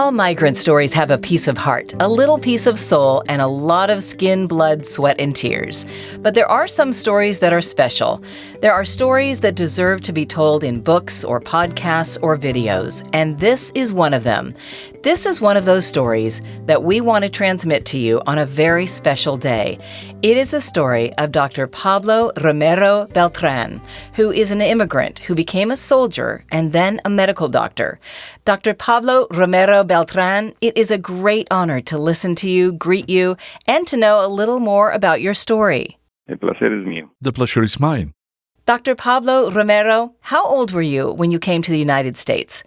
All migrant stories have a piece of heart, a little piece of soul, and a lot of skin, blood, sweat, and tears. But there are some stories that are special. There are stories that deserve to be told in books or podcasts or videos, and this is one of them. This is one of those stories that we want to transmit to you on a very special day. It is the story of Dr. Pablo Romero Beltran, who is an immigrant who became a soldier and then a medical doctor. Dr. Pablo Romero Beltran, it is a great honor to listen to you, greet you, and to know a little more about your story. El placer es mío. The pleasure is mine. Dr. Pablo Romero, how old were you when you came to the United States?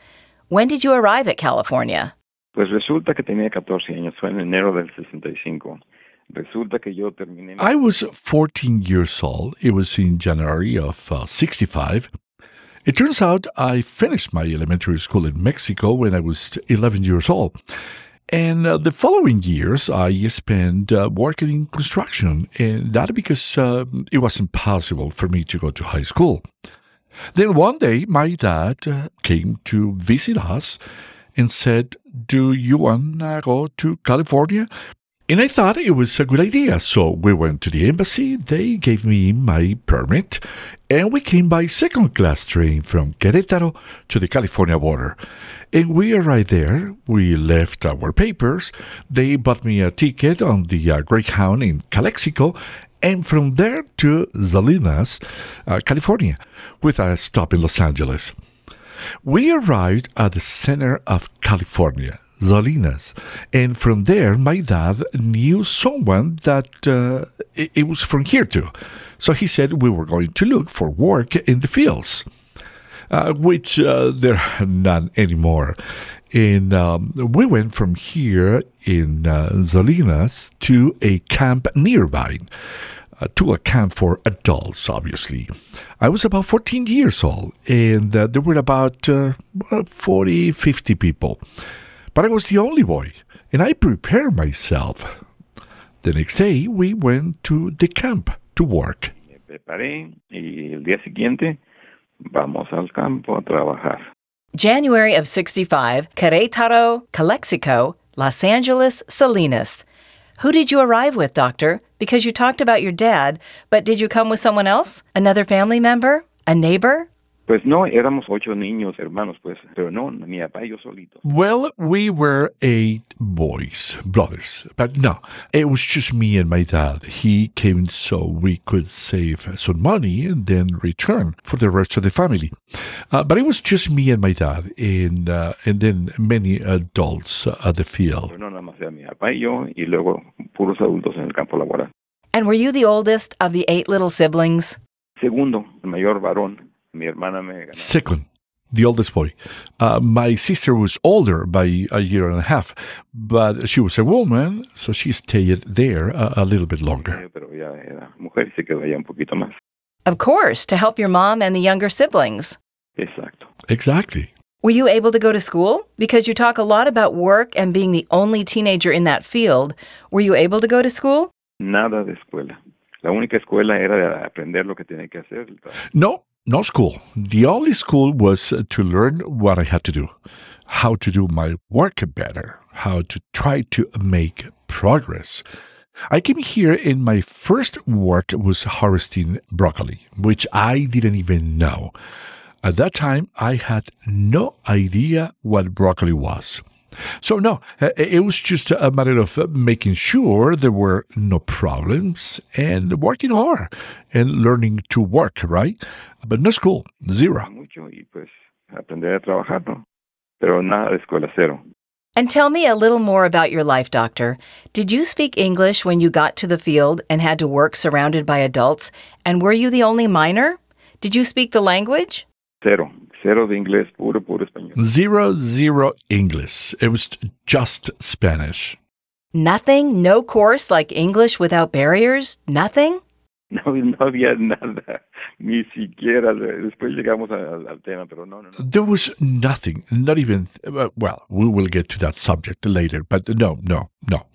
When did you arrive at California? Pues resulta que tenía 14 años, fue en enero del 65. Resulta que yo terminé. I was 14 years old. It was in January of uh, 65. It turns out I finished my elementary school in Mexico when I was 11 years old. And uh, the following years, I spent uh, working in construction, and that because uh, it wasn't possible for me to go to high school. Then one day, my dad uh, came to visit us and said, Do you want to go to California? And I thought it was a good idea. So we went to the embassy, they gave me my permit, and we came by second class train from Querétaro to the California border. And we arrived there, we left our papers, they bought me a ticket on the uh, Greyhound in Calexico, and from there to Salinas, uh, California, with a stop in Los Angeles. We arrived at the center of California, Salinas, and from there, my dad knew someone that uh, it, was from here too. So he said we were going to look for work in the fields, uh, which uh, there are none anymore. And um, we went from here in uh, Salinas to a camp nearby uh, to a camp for adults, obviously. I was about 14 years old, and uh, there were about uh, 40, 50 people. But I was the only boy, and I prepared myself. The next day, we went to the camp to work. Me preparé y el día siguiente vamos al campo a trabajar. January of 65, Querétaro, Calexico, Los Angeles, Salinas. Who did you arrive with, Doctor? Because you talked about your dad, but did you come with someone else? Another family member? A neighbor? Pues no, éramos ocho niños, hermanos, pues, pero no, mi papá y yo solitos. Well, we were eight boys, brothers, but no, it was just me and my dad. He came so we could save some money and then return for the rest of the family. Uh, but it was just me and my dad, and uh, and then many adults at the field. No, nada más era mi papá y yo, y luego puros adultos en el campo laboral. And were you the oldest of the eight little siblings? Segundo, el mayor varón, mi hermana me ganó. Second, the oldest boy. Uh, my sister was older by a year and a half, but she was a woman, so she stayed there a, a little bit longer. Pero ya era mujer y se quedó allá un poquito más. Of course, to help your mom and the younger siblings. Exacto. Exactly. Were you able to go to school? Because you talk a lot about work and being the only teenager in that field. Were you able to go to school? Nada de escuela. La única escuela era aprender lo que tenía que hacer. No, no school. The only school was to learn what I had to do, how to do my work better, how to try to make progress. I came here and my first work was harvesting broccoli, which I didn't even know. At that time, I had no idea what broccoli was. So, no, uh, it was just a matter of uh, making sure there were no problems and working hard and learning to work, right? But no school, zero. Mucho y pues aprender a trabajar, ¿no? Pero nada de escuela, cero. And tell me a little more about your life, Doctor. Did you speak English when you got to the field and had to work surrounded by adults? And were you the only minor? Did you speak the language? Cero. Cero de inglés, puro, puro español. Zero, zero English. It was just Spanish. Nothing? No course like English without barriers? Nothing? No, no había nada, ni siquiera. Después llegamos a- al tema, pero no, no, no. There was nothing, not even, uh, well, we will get to that subject later, but no, no, no.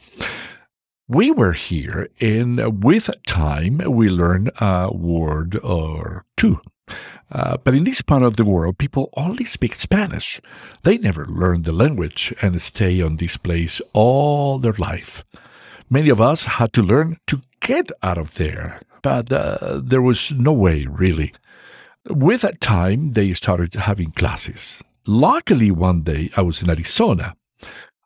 We were here, and with time, we learned a word or two. Uh, but in this part of the world, people only speak Spanish. They never learn the language and stay on this place all their life. Many of us had to learn to get out of there, but uh, there was no way, really. With that time, they started having classes. Luckily, one day I was in Arizona.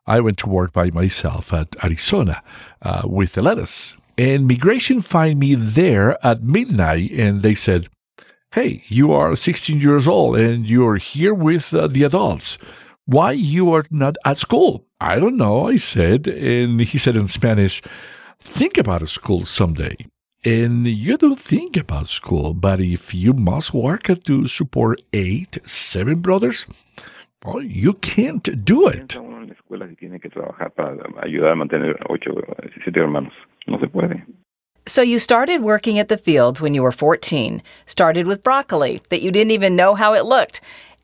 I went to work by myself at Arizona uh, with the lettuce. And migration find me there at midnight, and they said, "Hey, you are 16 years old, and you're here with uh, the adults. Why you are not at school?" I don't know. I said, and he said in Spanish, "Think about a school someday." And you don't think about school, but if you must work to support eight, seven brothers, well, you can't do it. Escuela tiene que trabajar para ayudar a mantener ocho, siete hermanos. No se puede. So you started working at the fields when you were 14, started with broccoli that you didn't even know how it looked.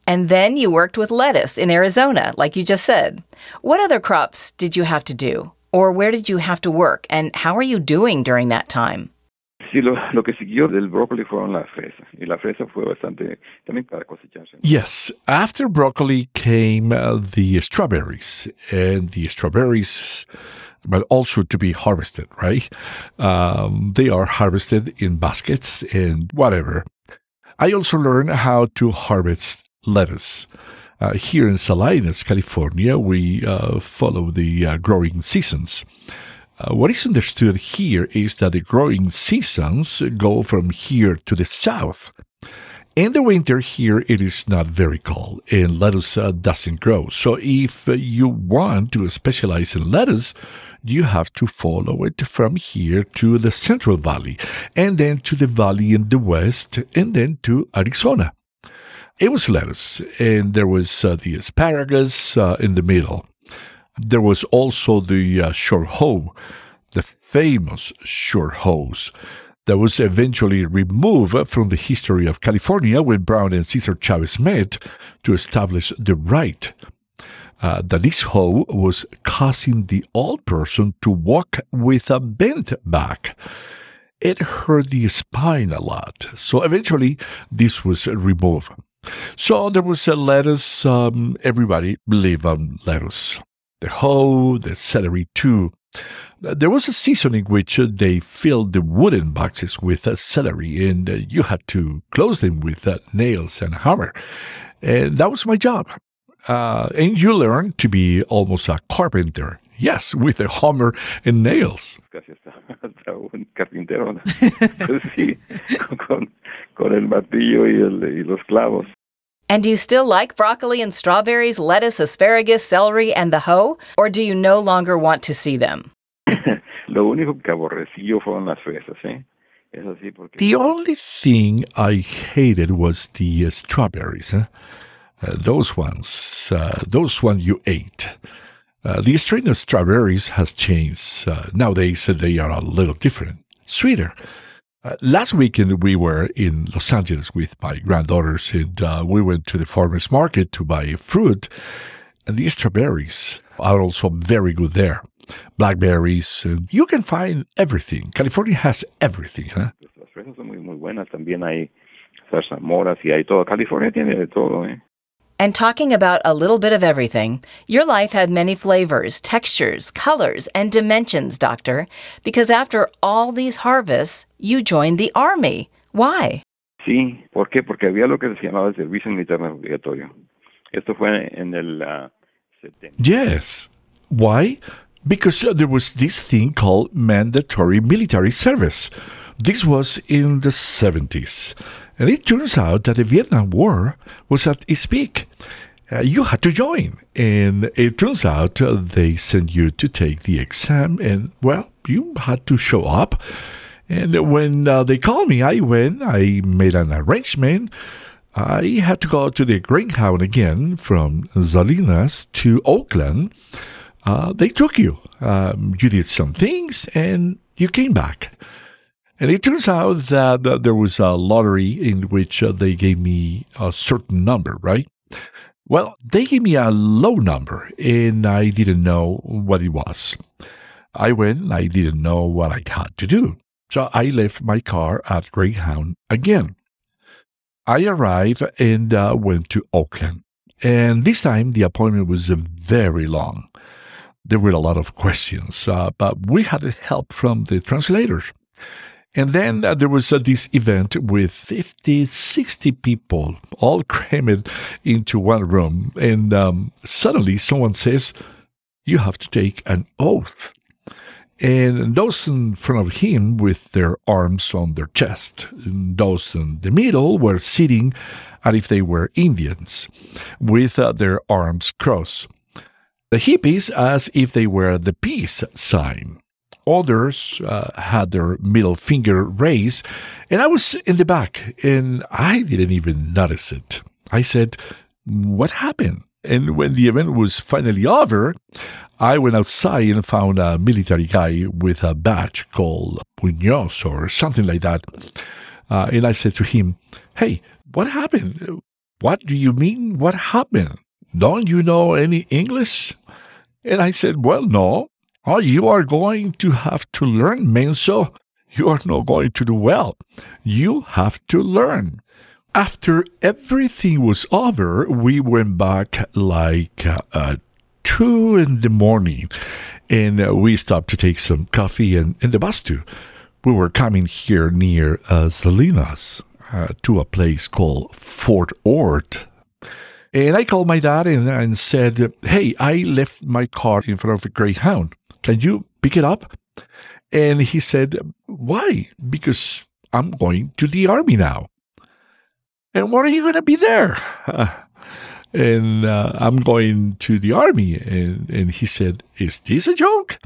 And then you worked with lettuce in Arizona, like you just said. What other crops did you have to do? Or where did you have to work? And how are you doing during that time? Sí, lo, lo que siguió del brócoli fueron las fresas. Y la fresa fue bastante, también para cosecharse. Yes, after broccoli came uh, the strawberries, and the strawberries, but also to be harvested, right? Um, they are harvested in baskets and whatever. I also learned how to harvest lettuce. Uh, here in Salinas, California, we uh, follow the uh, growing seasons. Uh, what is understood here is that the growing seasons go from here to the south. In the winter here, it is not very cold and lettuce uh, doesn't grow. So if uh, you want to specialize in lettuce, you have to follow it from here to the Central Valley and then to the valley in the west and then to Arizona. It was lettuce and there was uh, the asparagus uh, in the middle. There was also the uh, short hoe, the famous short hose that was eventually removed from the history of California when Brown and Cesar Chavez met to establish the right. Uh, that this hoe was causing the old person to walk with a bent back. It hurt the spine a lot, so eventually this was removed. So there was a lettuce, um, everybody lived on lettuce the hoe, the celery too. There was a season in which uh, they filled the wooden boxes with uh, celery, and uh, you had to close them with uh, nails and hammer. And that was my job. Uh, and you learn to be almost a carpenter. Yes, with a hammer and nails. Casi hasta, hasta un carpintero. sí, con, con el martillo y, el, y los clavos. And do you still like broccoli and strawberries, lettuce, asparagus, celery, and the hoe? Or do you no longer want to see them? Lo único que aborrecí yo fueron las fresas, ¿eh? Es así porque... The only thing I hated was the uh, strawberries. Huh? Uh, those ones, uh, those ones you ate. Uh, the strain of strawberries has changed. Uh, nowadays, they are a little different, sweeter. Uh, last weekend, we were in Los Angeles with my granddaughters, and uh, we went to the farmer's market to buy fruit. And the strawberries are also very good there. Blackberries, and you can find everything. California has everything, huh? Las fresas son muy, muy buenas. También hay zarzamoras y hay todo. California tiene de todo, ¿eh? And talking about a little bit of everything, your life had many flavors, textures, colors, and dimensions, Doctor, because after all these harvests, you joined the Army. Why? Sí, ¿por qué? Porque había lo que se llamaba servicio militar obligatorio. Esto fue en el uh, Yes. Why? Because uh, there was this thing called mandatory military service. This was in the 70s. And it turns out that the Vietnam War was at its peak. Uh, you had to join. And it turns out uh, they sent you to take the exam, and well, you had to show up. And when uh, they called me, I went, I made an arrangement. I had to go to the Greyhound again from Salinas to Oakland. Uh, they took you. Um, you did some things and you came back. And it turns out that, that there was a lottery in which uh, they gave me a certain number, right? Well, they gave me a low number and I didn't know what it was. I went, I didn't know what I had to do. So I left my car at Greyhound again. I arrived and uh, went to Oakland. And this time the appointment was uh, very long. There were a lot of questions, uh, but we had help from the translators. And then uh, there was uh, this event with 50, 60 people all crammed into one room. And um, suddenly someone says, You have to take an oath. And those in front of him with their arms on their chest, and those in the middle were sitting as if they were Indians, with uh, their arms crossed. The hippies as if they were the peace sign. Others uh, had their middle finger raised, and I was in the back, and I didn't even notice it. I said, What happened? And when the event was finally over, I went outside and found a military guy with a badge called Puños or something like that. Uh, and I said to him, Hey, what happened? What do you mean, what happened? Don't you know any English? And I said, Well, no. Oh, you are going to have to learn, Menso. You are not going to do well. You have to learn. After everything was over, we went back like uh, two in the morning and we stopped to take some coffee and in the bus too. We were coming here near uh, Salinas uh, to a place called Fort Ord. And I called my dad and, and said, Hey, I left my car in front of a Greyhound. Can you pick it up? And he said, Why? Because I'm going to the army now. And what are you going to be there? and uh, I'm going to the army. And, and he said, Is this a joke?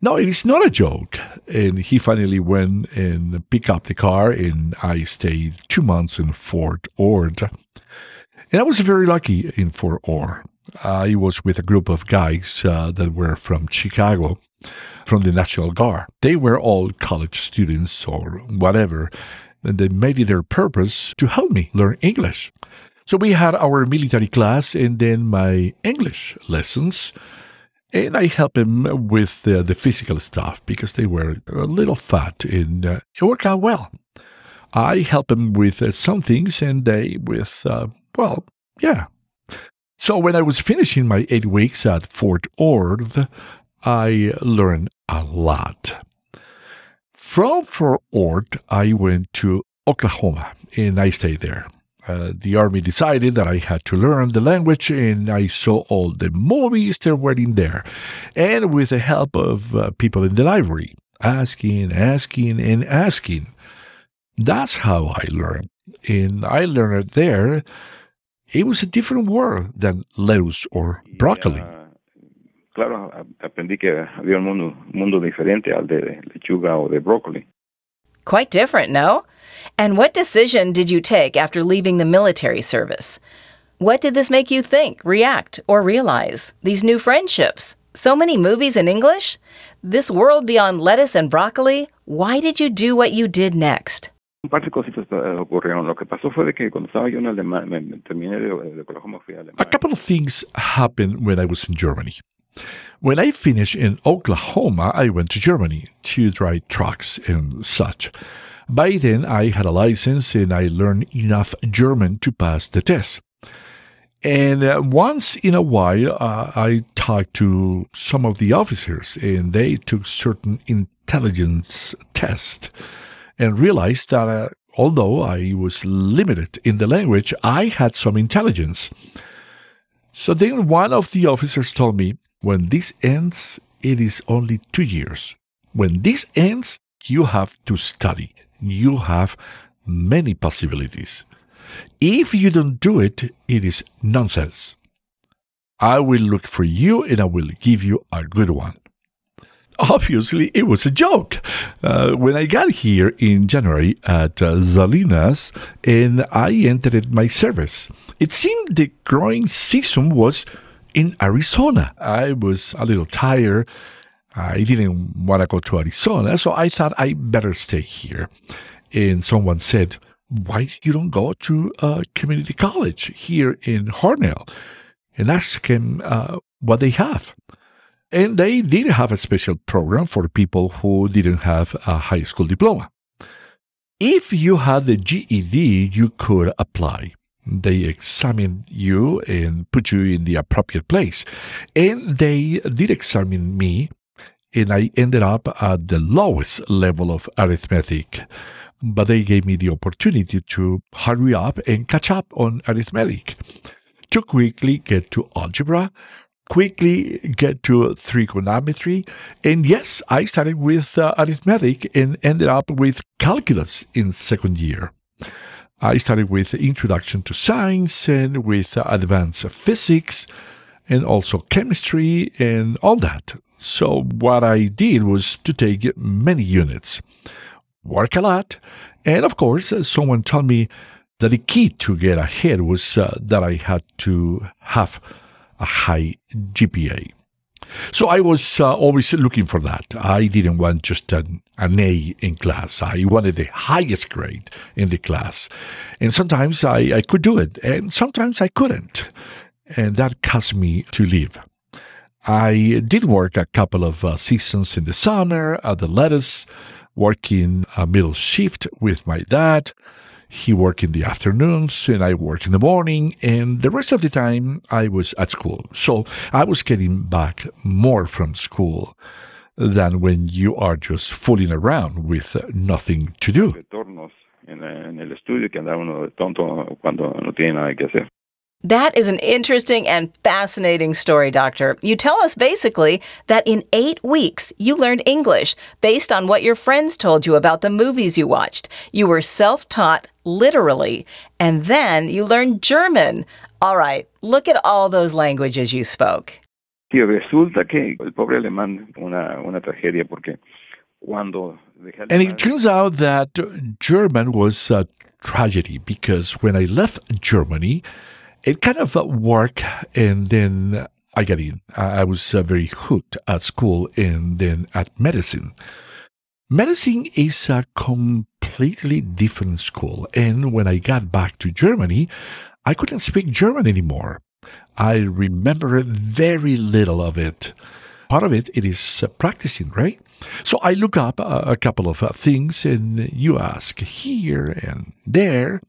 No, it is not a joke. And he finally went and picked up the car, and I stayed two months in Fort Ord. And I was very lucky in Fort Ord. I was with a group of guys uh, that were from Chicago, from the National Guard. They were all college students or whatever, and they made it their purpose to help me learn English. So we had our military class and then my English lessons. And I helped them with the, physical stuff because they were a little fat and uh, it worked out well. I helped them with uh, some things and they with, uh, well, yeah. So when I was finishing my eight weeks at Fort Ord, I learned a lot. From Fort Ord, I went to Oklahoma and I stayed there. Uh, the army decided that I had to learn the language, and I saw all the movies that were in there. And with the help of uh, people in the library, asking, asking, and asking. That's how I learned. And I learned there, it was a different world than lettuce or broccoli. Yeah. Claro, aprendí que había un mundo, mundo diferente al de lechuga o de brócoli. Quite different, no? And what decision did you take after leaving the military service? What did this make you think, react, or realize? These new friendships? So many movies in English? This world beyond lettuce and broccoli? Why did you do what you did next? Un par de cositas uh, ocurrieron. Lo que pasó fue de que cuando estaba yo en Alemania, me, me terminé de, de Oklahoma, fui a Alemania. A couple of things happened when I was in Germany. When I finished in Oklahoma, I went to Germany to drive trucks and such. By then, I had a license and I learned enough German to pass the test. And uh, once in a while, uh, I talked to some of the officers, and they took certain intelligence tests and realized that uh, although I was limited in the language, I had some intelligence. So then one of the officers told me, when this ends, it is only two years. When this ends, you have to study. You have many possibilities. If you don't do it, it is nonsense. I will look for you and I will give you a good one. Obviously, it was a joke. Uh, when I got here in January at uh, Salinas and I entered my service, it seemed the growing season was in Arizona. I was a little tired. I didn't want to go to Arizona, so I thought I better stay here. And someone said, "Why you don't go to a community college here in Hartnell and ask him uh, what they have?" And they did have a special program for people who didn't have a high school diploma. If you had the GED, you could apply. They examined you and put you in the appropriate place. And they did examine me, and I ended up at the lowest level of arithmetic. But they gave me the opportunity to hurry up and catch up on arithmetic, to quickly get to algebra, quickly get to trigonometry. And yes, I started with uh, arithmetic and ended up with calculus in second year. I started with Introduction to Science and with Advanced Physics and also chemistry and all that. So, what I did was to take many units, work a lot, and of course, someone told me that the key to get ahead was uh, that I had to have a high GPA. So I was uh, always looking for that. I didn't want just an, an A in class. I wanted the highest grade in the class. And sometimes I, I could do it, and sometimes I couldn't. And that caused me to leave. I did work a couple of uh, seasons in the summer at the lettuce, working a middle shift with my dad. He worked in the afternoons and I worked in the morning, and the rest of the time I was at school. So I was getting back more from school than when you are just fooling around with nothing to do. That is an interesting and fascinating story, Doctor. You tell us basically that in eight weeks you learned English based on what your friends told you about the movies you watched. You were self taught, literally, and then you learned German. All right, look at all those languages you spoke. Sí, resulta que el pobre alemán, una, una tragedia porque cuando and it turns out that German was a tragedy because when I left Germany, it kind of worked, and then I got in. I was uh, very hooked at school and then at medicine. Medicine is a completely different school, and when I got back to Germany, I couldn't speak German anymore. I remember very little of it. Part of it, it is uh, practicing, right? So I look up uh, a couple of things, and you ask here and there.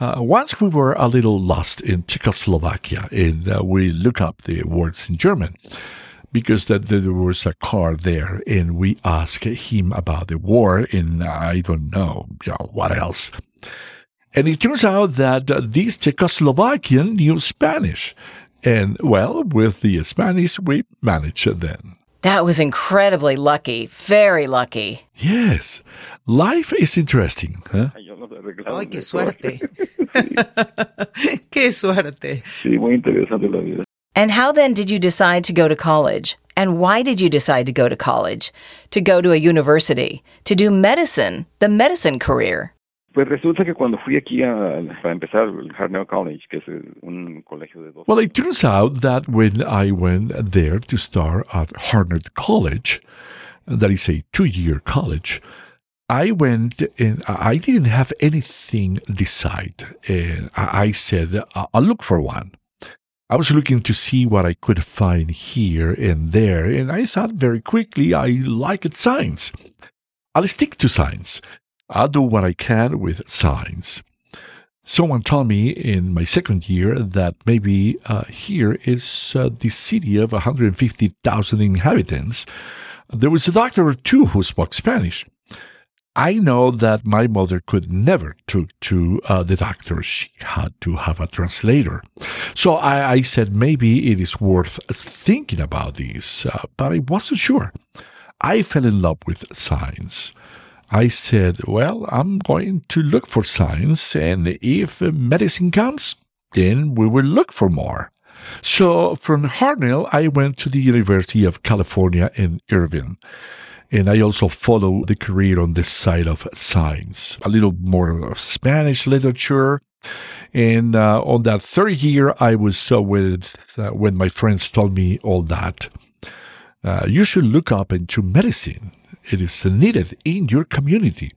Uh, once we were a little lost in Czechoslovakia and uh, we look up the words in German because that there was a car there and we asked him about the war and I don't know, you know what else. And it turns out that uh, this Czechoslovakian knew Spanish. And well, with the Spanish, we managed then. That was incredibly lucky, very lucky. Yes. Life is interesting. Huh? Ay, qué suerte. qué suerte. Sí, muy interesante la vida. And how then did you decide to go to college? And why did you decide to go to college? To go to a university? To do medicine? The medicine career? Pues resulta que cuando fui aquí a, para empezar el Hartnell College, que es eh, un colegio de dos. Well, it turns out that when I went there to start at Hartnell College, that is a two-year college, I went and I didn't have anything decided. And I said, I'll look for one. I was looking to see what I could find here and there, and I thought very quickly I liked science. I'll stick to science. I'll do what I can with science. Someone told me in my second year that maybe uh, here is uh, the city of 150,000 inhabitants. There was a doctor or two who spoke Spanish. I know that my mother could never talk to uh, the doctor. She had to have a translator. So I, I said maybe it is worth thinking about this, uh, but I wasn't sure. I fell in love with science. I said, well, I'm going to look for science, and if medicine comes, then we will look for more. So from Hartnell, I went to the University of California in Irvine and I also follow the career on this side of science, a little more of Spanish literature. And uh, on that third year, I was so with uh, when my friends told me all that. Uh, you should look up into medicine. It is needed in your community.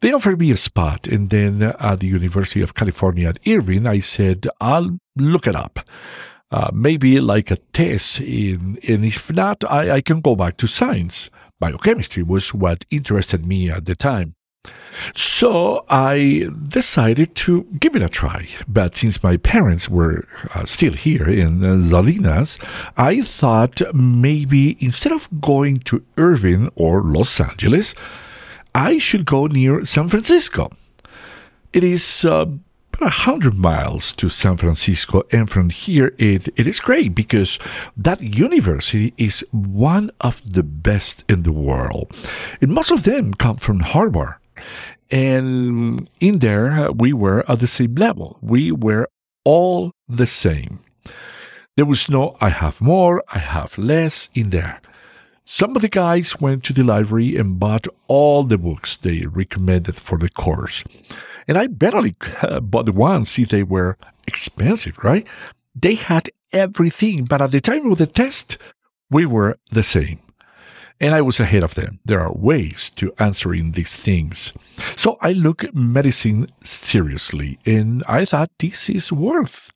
They offered me a spot, and then at the University of California at Irvine, I said, I'll look it up. Uh, maybe like a test, in, and if not, I, I can go back to science biochemistry was what interested me at the time. So I decided to give it a try. But since my parents were uh, still here in uh, Salinas, I thought maybe instead of going to Irvine or Los Angeles, I should go near San Francisco. It is uh, about 100 miles to San Francisco, and from here it, it is great because that university is one of the best in the world. And most of them come from Harvard. And in there, we were at the same level. We were all the same. There was no I have more, I have less in there. Some of the guys went to the library and bought all the books they recommended for the course. And I barely uh, bought the ones if they were expensive, right? They had everything, but at the time of the test, we were the same. And I was ahead of them. There are ways to answering these things. So I look medicine seriously, and I thought this is worth.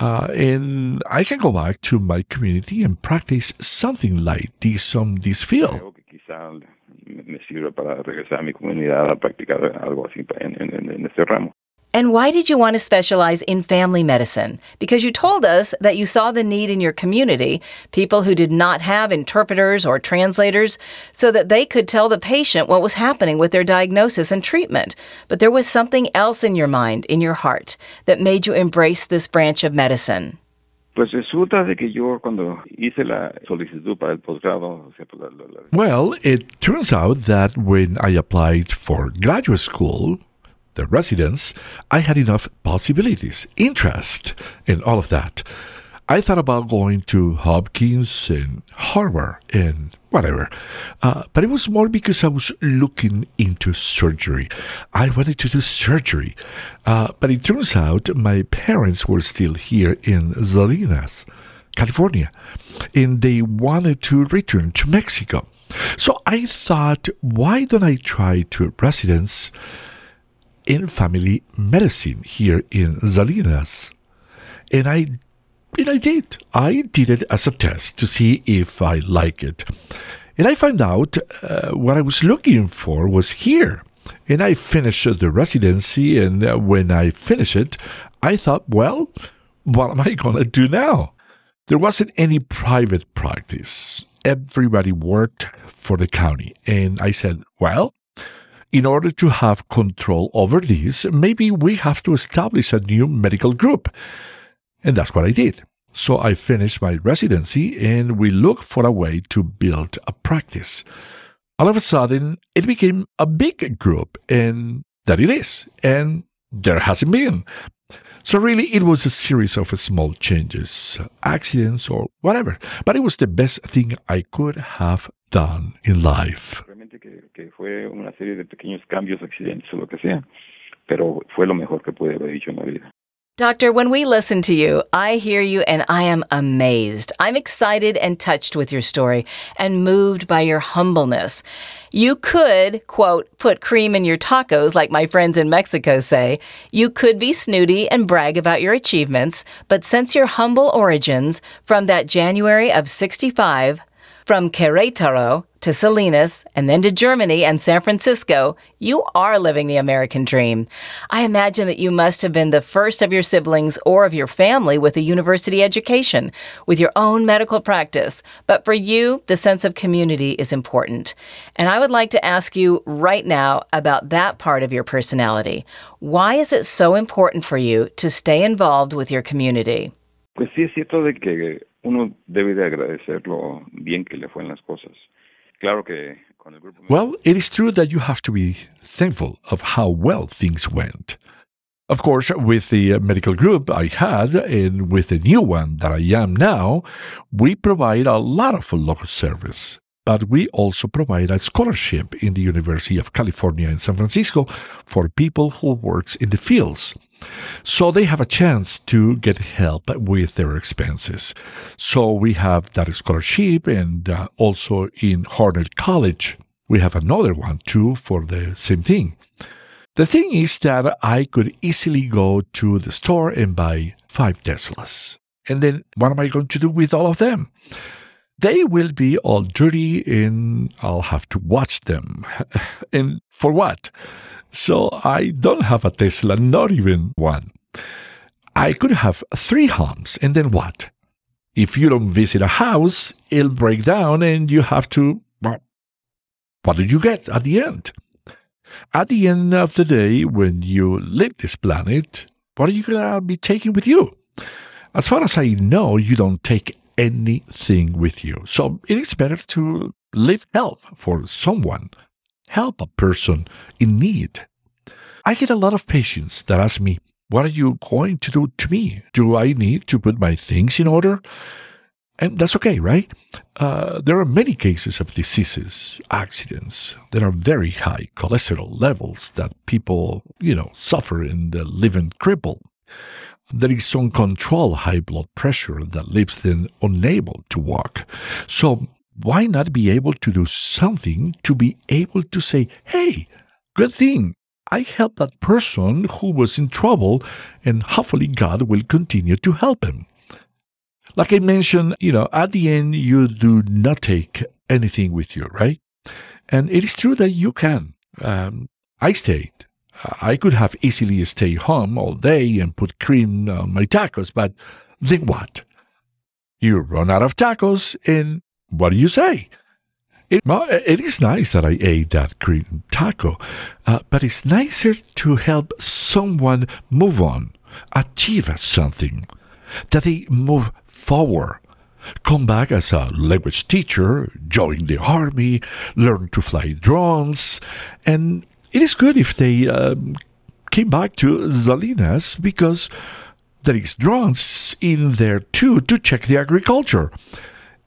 Uh, and I can go back to my community and practice something like this on this field. Me para regresar a mi comunidad a practicar algo así en, en, en este ramo. And why did you want to specialize in family medicine? Because you told us that you saw the need in your community, people who did not have interpreters or translators, so that they could tell the patient what was happening with their diagnosis and treatment. But there was something else in your mind, in your heart, that made you embrace this branch of medicine. Pues resulta de que yo cuando hice la solicitud para el posgrado, o sea, la, la, la, Well, it turns out that when I applied for graduate school, the residence, I had enough possibilities, interest, and all of that. I thought about going to Hopkins and Harvard and whatever, uh, but it was more because I was looking into surgery. I wanted to do surgery, uh, but it turns out my parents were still here in Salinas, California, and they wanted to return to Mexico. So I thought, why don't I try to residence? In family medicine here in Salinas. And I and I did. I did it as a test to see if I like it. And I found out uh, what I was looking for was here. And I finished the residency, and uh, when I finished it, I thought, well, what am I going to do now? There wasn't any private practice. Everybody worked for the county. And I said, well, in order to have control over this, maybe we have to establish a new medical group. And that's what I did. So I finished my residency and we looked for a way to build a practice. All of a sudden, it became a big group, and that it is. And there hasn't been. So, really, it was a series of small changes, accidents, or whatever. But it was the best thing I could have done in life. Fue una serie de pequeños cambios, accidentes o lo que sea, pero fue lo mejor que pude haber en la vida. Doctor, when we listen to you, I hear you and I am amazed. I'm excited and touched with your story and moved by your humbleness. You could, quote, put cream in your tacos, like my friends in Mexico say. You could be snooty and brag about your achievements, but since your humble origins, from that January of 65, from Querétaro to Salinas and then to Germany and San Francisco, you are living the American dream. I imagine that you must have been the first of your siblings or of your family with a university education, with your own medical practice. But for you, the sense of community is important. And I would like to ask you right now about that part of your personality. Why is it so important for you to stay involved with your community? Pues sí es cierto de que uno debe de agradecer lo bien que le fue en las cosas. Well, it is true that you have to be thankful of how well things went. Of course, with the uh, medical group I had and with the new one that I am now, we provide a lot of local service. But we also provide a scholarship in the University of California in San Francisco for people who works in the fields. So they have a chance to get help with their expenses. So we have that scholarship and uh, also in Harvard College, we have another one too for the same thing. The thing is that I could easily go to the store and buy five Teslas. And then what am I going to do with all of them? They will be all dirty and I'll have to watch them. and for what? So I don't have a Tesla, not even one. I could have three homes, and then what? If you don't visit a house, it'll break down and you have to. Well, what did you get at the end? At the end of the day, when you leave this planet, what are you going to be taking with you? As far as I know, you don't take anything with you. So it is better to leave help for someone, help a person in need. I get a lot of patients that ask me, What are you going to do to me? Do I need to put my things in order? And that's okay, right? Uh, there are many cases of diseases, accidents that are very high cholesterol levels that people, you know, suffer and live and crippled. There is uncontrolled high blood pressure that leaves them unable to walk. So why not be able to do something to be able to say, hey, good thing. I helped that person who was in trouble, and hopefully God will continue to help him. Like I mentioned, you know, at the end, you do not take anything with you, right? And it is true that you can. Um, I stayed. I could have easily stayed home all day and put cream on my tacos, but then what? You run out of tacos, and what do you say? It, it is nice that I ate that cream taco, uh, but it's nicer to help someone move on, achieve something, that they move forward. Come back as a language teacher, join the army, learn to fly drones, and it is good if they um, came back to Salinas because there is drones in there too to check the agriculture.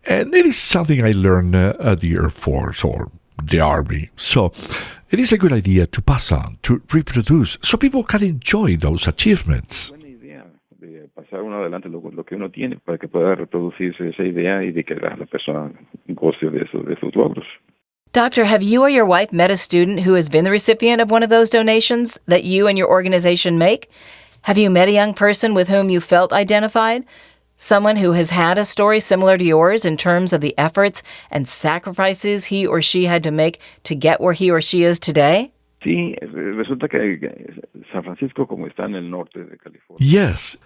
And it is something I learned uh, at the Air Force or the Army. So it is a good idea to pass on, to reproduce, so people can enjoy those achievements. pasar uno adelante lo, lo, que uno tiene para que pueda reproducirse esa idea y de que la, goce de, eso, de sus logros. Doctor, have you or your wife met a student who has been the recipient of one of those donations that you and your organization make? Have you met a young person with whom you felt identified? Someone who has had a story similar to yours in terms of the efforts and sacrifices he or she had to make to get where he or she is today? Sí, resulta que San Francisco, como está en el norte de California. Yes,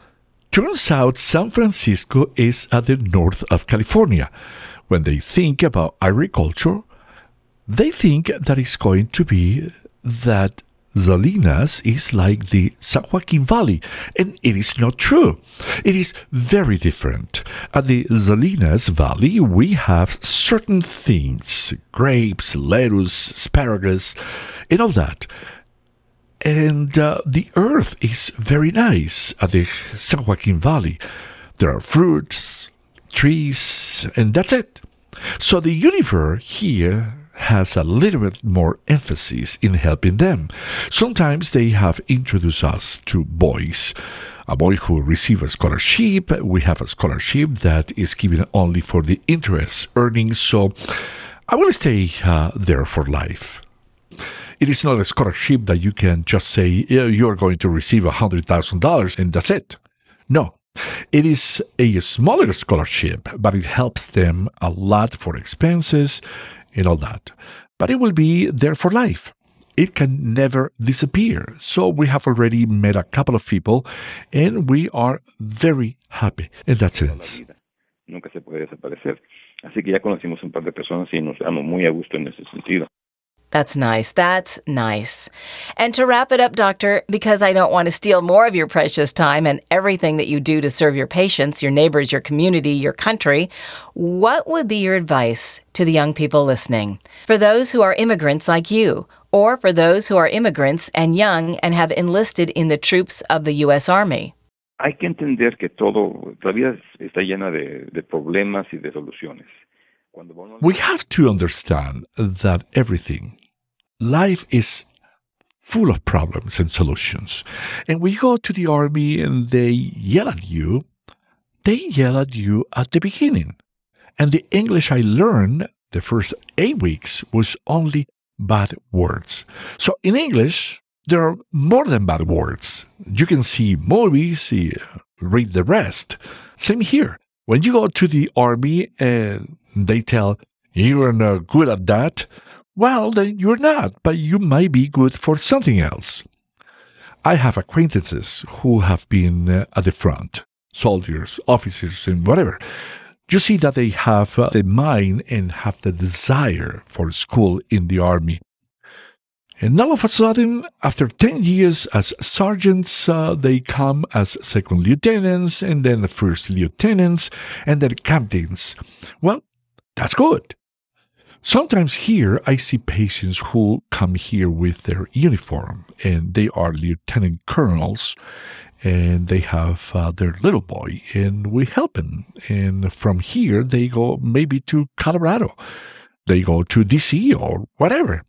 Turns out San Francisco is at the north of California. When they think about agriculture, they think that it's going to be that Salinas is like the San Joaquin Valley, and it is not true. It is very different. At the Salinas Valley, we have certain things grapes, lettuce, asparagus, and all that. And uh, the earth is very nice at the San Joaquin Valley. There are fruits, trees, and that's it. So the universe here has a little bit more emphasis in helping them. Sometimes they have introduced us to boys. A boy who receives a scholarship, we have a scholarship that is given only for the interest earnings. So I will stay uh, there for life. It is not a scholarship that you can just say you're going to receive $100,000 and that's it. No, it is a smaller scholarship, but it helps them a lot for expenses and all that. But it will be there for life. It can never disappear. So we have already met a couple of people and we are very happy in that sense. Nunca se puede desaparecer. Así que ya conocimos un par de personas y nos muy a gusto en ese sentido. That's nice. That's nice. And to wrap it up, Doctor, because I don't want to steal more of your precious time and everything that you do to serve your patients, your neighbors, your community, your country, what would be your advice to the young people listening? For those who are immigrants like you, or for those who are immigrants and young and have enlisted in the troops of the U.S. Army? Hay que entender que todo, la vida está llena de, de problemas y de soluciones. We have to understand that everything life is full of problems and solutions. And when you go to the army and they yell at you, they yell at you at the beginning. And the English I learned the first eight weeks was only bad words. So in English, there are more than bad words. You can see movies, read the rest. Same here. When you go to the army and they tell, You're not good at that. Well, then you're not, but you might be good for something else. I have acquaintances who have been uh, at the front, soldiers, officers, and whatever. You see that they have uh, the mind and have the desire for school in the army. And all of a sudden, after 10 years as sergeants, uh, they come as second lieutenants, and then first lieutenants, and then captains. Well, that's good. Sometimes here I see patients who come here with their uniform, and they are lieutenant colonels, and they have uh, their little boy, and we help them. And from here, they go maybe to Colorado, they go to DC or whatever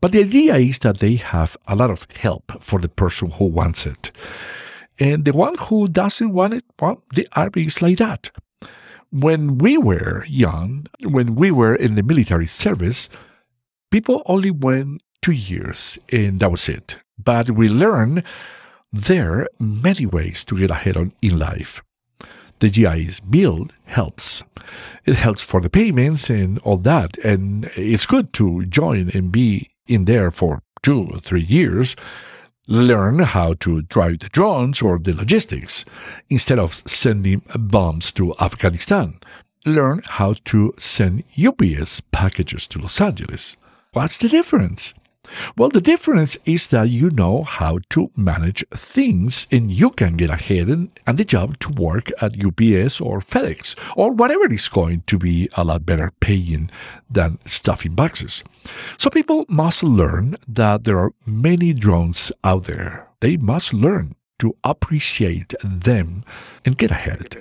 but the idea is that they have a lot of help for the person who wants it. And the one who doesn't want it, well, the army is like that. When we were young, when we were in the military service, people only went two years and that was it. But we learned there many ways to get ahead in life. The GI's Bill helps. It helps for the payments and all that. And it's good to join and be in there for two or three years, learn how to drive the drones or the logistics instead of sending bombs to Afghanistan. Learn how to send UPS packages to Los Angeles. What's the difference? Well, the difference is that you know how to manage things and you can get ahead and, and the job to work at UPS or FedEx or whatever is going to be a lot better paying than stuffing boxes. So people must learn that there are many drones out there. They must learn to appreciate them and get ahead.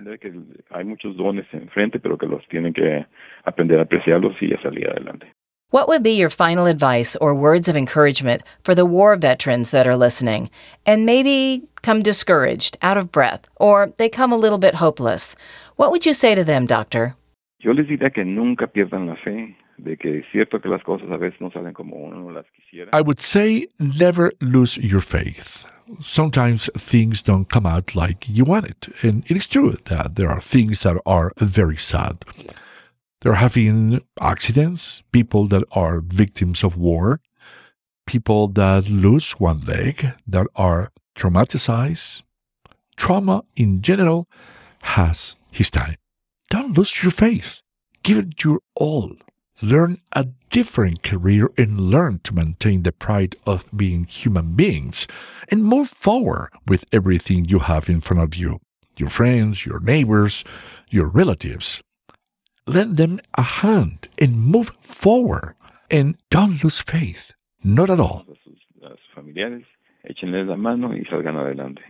Hay muchos dones enfrente, pero que los tienen que aprender a apreciarlos y a salir adelante. What would be your final advice or words of encouragement for the war veterans that are listening and maybe come discouraged, out of breath, or they come a little bit hopeless? What would you say to them, doctor? Yo les diría que nunca pierdan la fe de que es cierto que las cosas a veces no salen como uno las quisiera. I would say never lose your faith. Sometimes things don't come out like you want it. And it is true that there are things that are very sad. There have been accidents, people that are victims of war, people that lose one leg, that are traumatized. Trauma in general has his time. Don't lose your faith. Give it your all. Learn a different career and learn to maintain the pride of being human beings and move forward with everything you have in front of you your friends, your neighbors, your relatives lend them a hand and move forward and don't lose faith. Not at all. A sus familiares, échenles la mano y salgan adelante.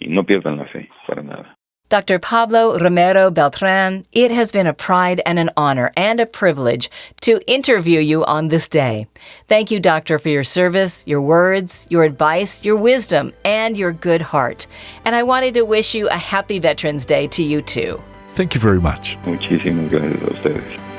Y no pierdan la fe, para nada. Dr. Pablo Romero Beltran, it has been a pride and an honor and a privilege to interview you on this day. Thank you, Doctor, for your service, your words, your advice, your wisdom, and your good heart. And I wanted to wish you a happy Veterans Day to you too. Thank you very much. Muchísimas gracias a ustedes.